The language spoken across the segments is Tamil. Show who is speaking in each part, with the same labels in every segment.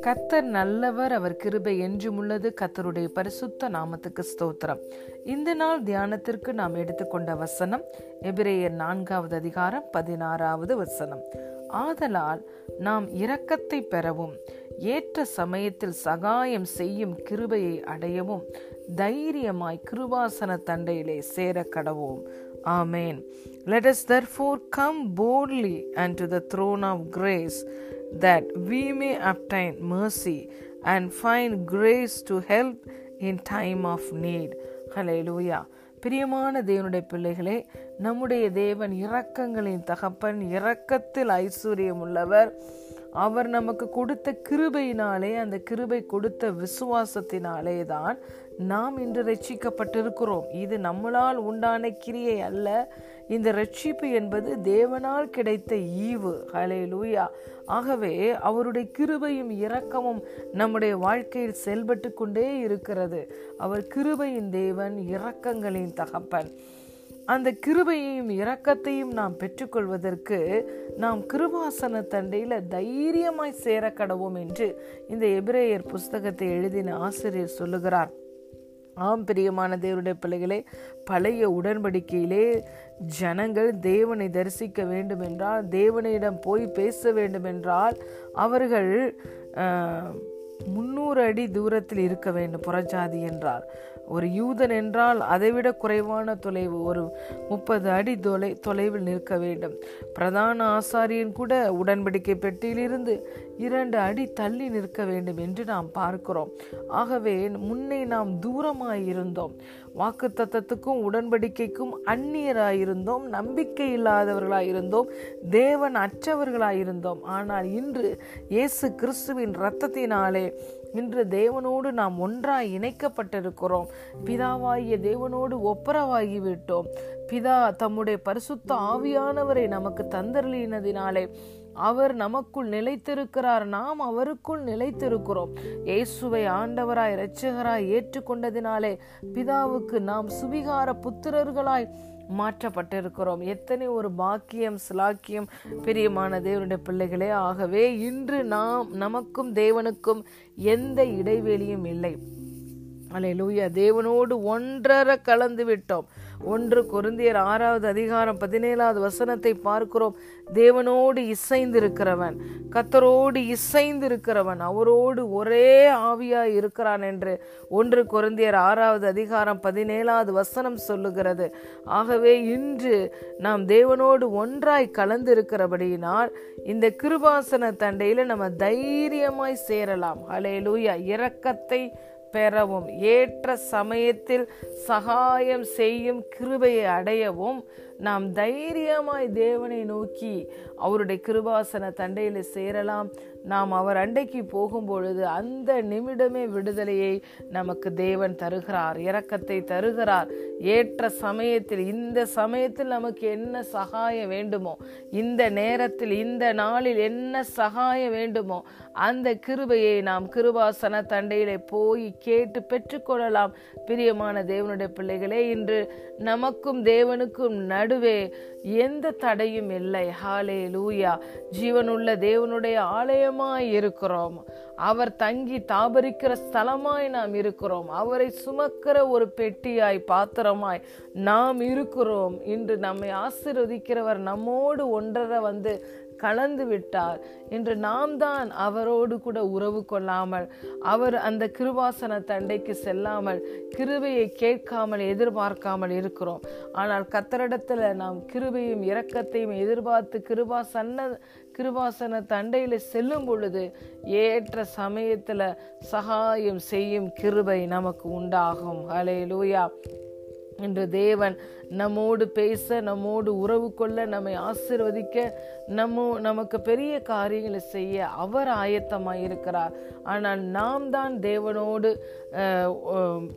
Speaker 1: கத்தர் நல்லவர் அவர் கிருபை என்றும் உள்ளது. கத்தருடைய பரிசுத்த நாமத்துக்கு ஸ்தோத்திரம். இந்த நாள் தியானத்திற்கு நாம் எடுத்துக்கொண்ட வசனம் எபிரேயர் நான்காவது அதிகாரம் பதினாறாவது வசனம். ஆதலால் நாம் இரக்கத்தை பெறவும் ஏற்ற சமயத்தில் சகாயம் செய்யும் கிருபையை அடையவும் தைரியமாய் கிருபாசன தண்டையிலே சேர கடவோம் ஆமேன் Let us therefore come boldly unto the throne of grace that we may obtain mercy and find grace to help in time of need. Hallelujah. பிரியமான தேவனுடைய பிள்ளைகளே நம்முடைய தேவன் இரக்கங்களின் தகப்பன் இரக்கத்தில் ஐஸ்வர்யம் உள்ளவர் அவர் நமக்கு கொடுத்த கிருபையினாலே அந்த கிருபை கொடுத்த விசுவாசத்தினாலே தான் நாம் இன்று ரட்சிக்கப்பட்டிருக்கிறோம். இது நம்மளால் உண்டான கிரியை அல்ல. இந்த ரட்சிப்பு என்பது தேவனால் கிடைத்த ஈவு. ஹலே லூயா ஆகவே அவருடைய கிருபையும் இரக்கமும் நம்முடைய வாழ்க்கையில் செயல்பட்டு கொண்டே இருக்கிறது. அவர் கிருபையின் தேவன் இரக்கங்களின் தகப்பன். அந்த கிருபையையும் இரக்கத்தையும் நாம் பெற்றுக்கொள்வதற்கு நாம் கிருபாசன தண்டையில் தைரியமாய் சேர கடவோம் என்று இந்த எபிரேயர் புஸ்தகத்தை எழுதின ஆசிரியர் சொல்லுகிறார். ஆம் பிரியமான தேவருடைய பிள்ளைகளே பழைய உடன்படிக்கையிலே ஜனங்கள் தேவனை தரிசிக்க வேண்டுமென்றால் தேவனிடம் போய் பேச வேண்டுமென்றால் அவர்கள் முன்னூறு அடி தூரத்தில் இருக்க வேண்டும் புறஜாதி என்றால். ஒரு யூதன் என்றால் அதைவிட குறைவான தொலைவு ஒரு முப்பது அடி தொலை தொலைவில் நிற்க வேண்டும். பிரதான ஆசாரியன் கூட உடன்படிக்கை பெட்டியிலிருந்து இரண்டு அடி தள்ளி நிற்க வேண்டும் என்று நாம் பார்க்கிறோம். ஆகவே முன்னே நாம் தூரமாயிருந்தோம். வாக்கு தத்தத்துக்கும் உடன்படிக்கைக்கும் அந்நியராயிருந்தோம். நம்பிக்கை இல்லாதவர்களாயிருந்தோம். தேவன் அற்றவர்களாயிருந்தோம். ஆனால் இன்று இயேசு கிறிஸ்துவின் இரத்தத்தினாலே இன்று தேவனோடு நாம் ஒன்றாய் இணைக்கப்பட்டிருக்கிறோம். பிதாவாகிய தேவனோடு ஒப்புரவாகி விட்டோம் பிதா தம்முடைய பரிசுத்த ஆவியானவரை நமக்கு தந்தருளினதினாலே அவர் நமக்குள் நிலைத்திருக்கிறார். நாம் அவருக்குள் நிலைத்திருக்கிறோம். இயேசுவை ஆண்டவராய் இரட்சகராய் ஏற்றுக்கொண்டதினாலே பிதாவுக்கு நாம் சுவிகார புத்திரர்களாய் மாற்றப்பட்டிருக்கிறோம். எத்தனை ஒரு பாக்கியம் சிலாக்கியம் பிரியமான தேவனுடைய பிள்ளைகளே ஆகவே இன்று நாம் நமக்கும் தேவனுக்கும் எந்த இடைவெளியும் இல்லை. அலையிலூயா தேவனோடு ஒன்றரை கலந்து விட்டோம். ஒன்று குருந்தியர் ஆறாவது அதிகாரம் பதினேழாவது வசனத்தை பார்க்கிறோம். தேவனோடு இசைந்திருக்கிறவன் கத்தரோடு இசைந்திருக்கிறவன் அவரோடு ஒரே ஆவியாய் இருக்கிறான் என்று ஒன்று குருந்தியர் ஆறாவது அதிகாரம் பதினேழாவது வசனம் சொல்லுகிறது. ஆகவே இன்று நாம் தேவனோடு ஒன்றாய் கலந்திருக்கிறபடியினால் இந்த கிருபாசன தண்டையில் நம்ம தைரியமாய் சேரலாம். அலே லூயா இரக்கத்தை பெறவும் ஏற்ற சமயத்தில் சகாயம் செய்யும் கிருபையை அடையவும் நாம் தைரியமாய் தேவனை நோக்கி அவருடைய கிருபாசன தண்டையில் சேரலாம். நாம் அவர் அண்டைக்கு போகும் பொழுது அந்த நிமிடமே விடுதலையை நமக்கு தேவன் தருகிறார் இரக்கத்தை தருகிறார். ஏற்ற சமயத்தில் இந்த சமயத்தில் நமக்கு என்ன சகாயம் வேண்டுமோ இந்த நேரத்தில் இந்த நாளில் என்ன சகாயம் வேண்டுமோ அந்த கிருபையை நாம் கிருபாசன தண்டையிலே போய் கேட்டு பெற்றுக்கொள்ளலாம். பிரியமான தேவனுடைய பிள்ளைகளே இன்று நமக்கும் தேவனுக்கும் நடுவே எந்த தடையும் இல்லை. ஹாலே லூயா ஜீவனுள்ள தேவனுடைய ஆலயமாய் இருக்கிறோம். அவர் தங்கி தாபரிக்கிற ஸ்தலமாய் நாம் இருக்கிறோம். அவரை சுமக்கிற ஒரு பெட்டியாய் பாத்திரமாய் நாம் இருக்கிறோம். இன்று நம்மை ஆசிர்வதிக்கிறவர் நம்மோடு ஒன்றரை வந்து கலந்து விட்டார் என்று நாம் தான் அவரோடு கூட உறவு கொள்ளாமல் அவர் அந்த கிருபாசன தண்டைக்கு செல்லாமல் கிருபையை கேட்காமல் எதிர்பார்க்காமல் இருக்கிறோம். ஆனால் கத்தரிடத்தில் நாம் கிருபையும் இரக்கத்தையும் எதிர்பார்த்து கிருபாசன்ன கிருபாசன தண்டையில் செல்லும் பொழுது ஏற்ற சமயத்தில் சகாயம் செய்யும் கிருபை நமக்கு உண்டாகும். அலே லூயா இன்று தேவன் நம்மோடு பேச நம்மோடு உறவு கொள்ள நம்மை ஆசிர்வதிக்க நம்ம நமக்கு பெரிய காரியங்களை செய்ய அவர் ஆயத்தமாக இருக்கிறார். ஆனால் நாம் தான் தேவனோடு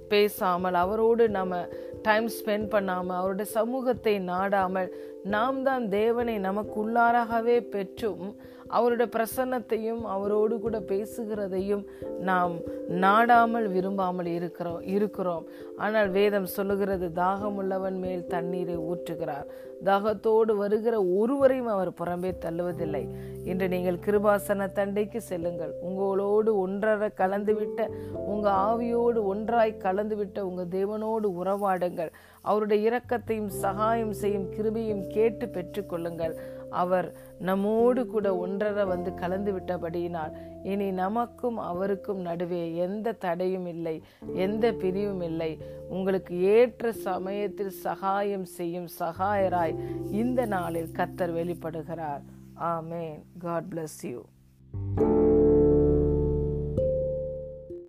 Speaker 1: பேசாமல் அவரோடு நம்ம டைம் ஸ்பெண்ட் பண்ணாமல் அவருடைய சமூகத்தை நாடாமல் நாம் தான் தேவனை நமக்கு உள்ளாராகவே பெற்றும். அவருடைய பிரசன்னத்தையும் அவரோடு கூட பேசுகிறதையும் நாம் நாடாமல் விரும்பாமல் இருக்கிறோம் இருக்கிறோம். ஆனால் வேதம் சொல்லுகிறது தாகமுள்ளவன் மேல் தண்ணீரை ஊற்றுகிறார். தாகத்தோடு வருகிற ஒருவரையும் அவர் புறம்பே தள்ளுவதில்லை. இன்று நீங்கள் கிருபாசன தண்டைக்கு செல்லுங்கள். உங்களோடு ஒன்றரை கலந்துவிட்ட உங்கள் ஆவியோடு ஒன்றாய் கலந்துவிட்ட உங்கள் தேவனோடு உறவாடுங்கள். அவருடைய இரக்கத்தையும் சகாயம் செய்யும் கிருபையும் கேட்டு பெற்றுக்கொள்ளுங்கள். அவர் நம்மோடு கூட ஒன்றர வந்து கலந்து விட்டபடியினால் இனி நமக்கும் அவருக்கும் நடுவே எந்த தடையும் இல்லை எந்த பிரிவும் இல்லை. உங்களுக்கு ஏற்ற சமயத்தில் சகாயம் செய்யும் சகாயராய் இந்த நாளில் கத்தர் வெளிப்படுகிறார். ஆமேன். God bless you